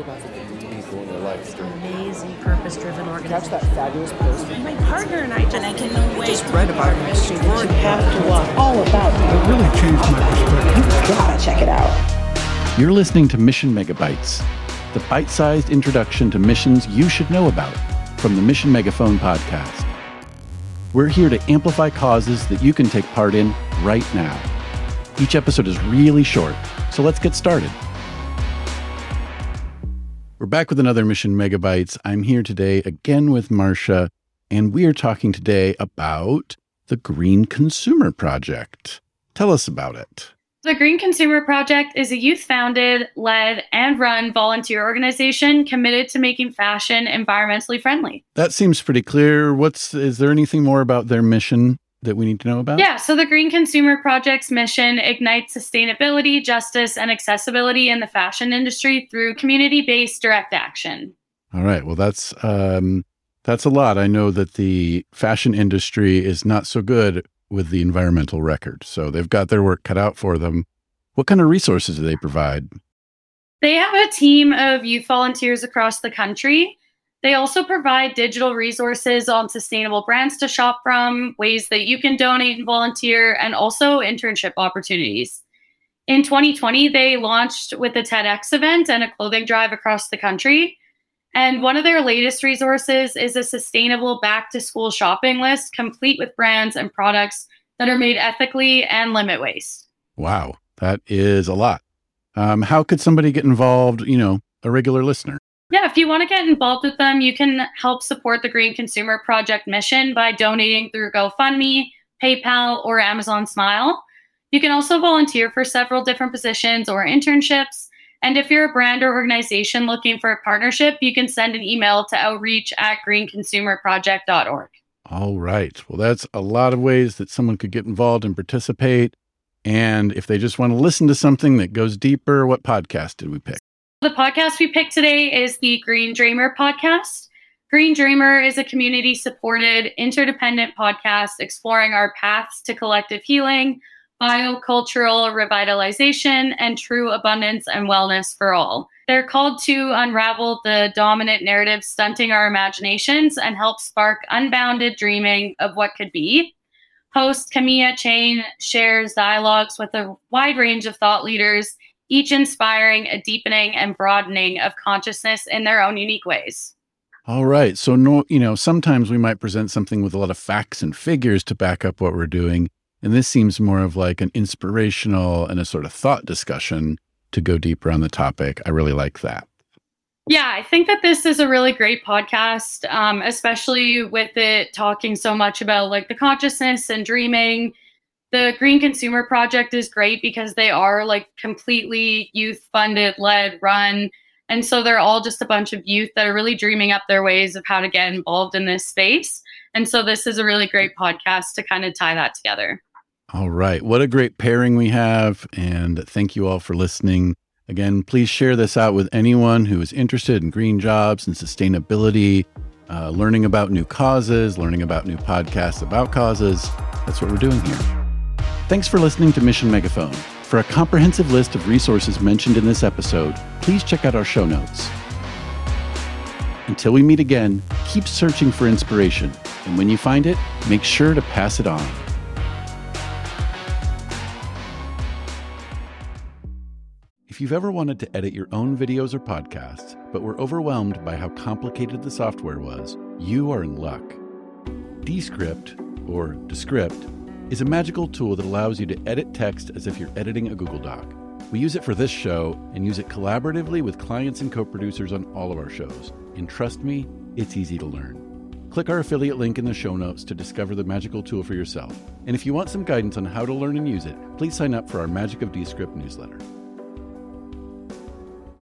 about 50 people in their life. Amazing purpose-driven organization. Catch that fabulous post. My partner and I just, and I can wait. just read about an extraordinary. have to watch all about It really changed my perspective. You gotta check it out. You're listening to Mission Megabites, the bite sized introduction to missions you should know about from the Mission Megaphone podcast. We're here to amplify causes that you can take part in right now. Each episode is really short, so let's get started. We're back with another Mission Megabites. I'm here today again with Marcia, and we are talking today about the Green Consumer Project. Tell us about it. The Green Consumer Project is a youth founded, led, and run volunteer organization committed to making fashion environmentally friendly. That seems pretty clear. What's is there anything more about their mission that we need to know about? Yeah, so the Green Consumer Project's mission ignites sustainability, justice, and accessibility in the fashion industry through community based direct action. All right. Well, that's um that's a lot. I know that the fashion industry is not so good with the environmental record. So they've got their work cut out for them. What kind of resources do they provide? They have a team of youth volunteers across the country. They also provide digital resources on sustainable brands to shop from, ways that you can donate and volunteer, and also internship opportunities. In 2020, they launched with a TEDx event and a clothing drive across the country. And one of their latest resources is a sustainable back to school shopping list, complete with brands and products that are made ethically and limit waste. Wow, that is a lot. Um, how could somebody get involved? You know, a regular listener. Yeah, if you want to get involved with them, you can help support the Green Consumer Project mission by donating through GoFundMe, PayPal, or Amazon Smile. You can also volunteer for several different positions or internships. And if you're a brand or organization looking for a partnership, you can send an email to outreach at greenconsumerproject.org. All right. Well, that's a lot of ways that someone could get involved and participate. And if they just want to listen to something that goes deeper, what podcast did we pick? The podcast we picked today is the Green Dreamer podcast. Green Dreamer is a community supported, interdependent podcast exploring our paths to collective healing, biocultural revitalization, and true abundance and wellness for all. They're called to unravel the dominant narrative stunting our imaginations and help spark unbounded dreaming of what could be. Host Kamea Chayne shares dialogues with a wide range of thought leaders, each inspiring a deepening and broadening of consciousness in their own unique ways. All right. So, no, you know, sometimes we might present something with a lot of facts and figures to back up what we're doing. And this seems more of like an inspirational and a sort of thought discussion to go deeper on the topic. I really like that. Yeah, I think that this is a really great podcast, um, especially with it talking so much about like the consciousness and dreaming. The Green Consumer Project is great because they are like completely youth funded, led, run. And so they're all just a bunch of youth that are really dreaming up their ways of how to get involved in this space. And so this is a really great podcast to kind of tie that together. All right. What a great pairing we have. And thank you all for listening. Again, please share this out with anyone who is interested in green jobs and sustainability, uh, learning about new causes, learning about new podcasts about causes. That's what we're doing here. Thanks for listening to Mission Megaphone. For a comprehensive list of resources mentioned in this episode, please check out our show notes. Until we meet again, keep searching for inspiration. And when you find it, make sure to pass it on. If you've ever wanted to edit your own videos or podcasts, but were overwhelmed by how complicated the software was, you are in luck. Descript, or Descript, is a magical tool that allows you to edit text as if you're editing a Google Doc. We use it for this show and use it collaboratively with clients and co producers on all of our shows. And trust me, it's easy to learn. Click our affiliate link in the show notes to discover the magical tool for yourself. And if you want some guidance on how to learn and use it, please sign up for our Magic of Descript newsletter.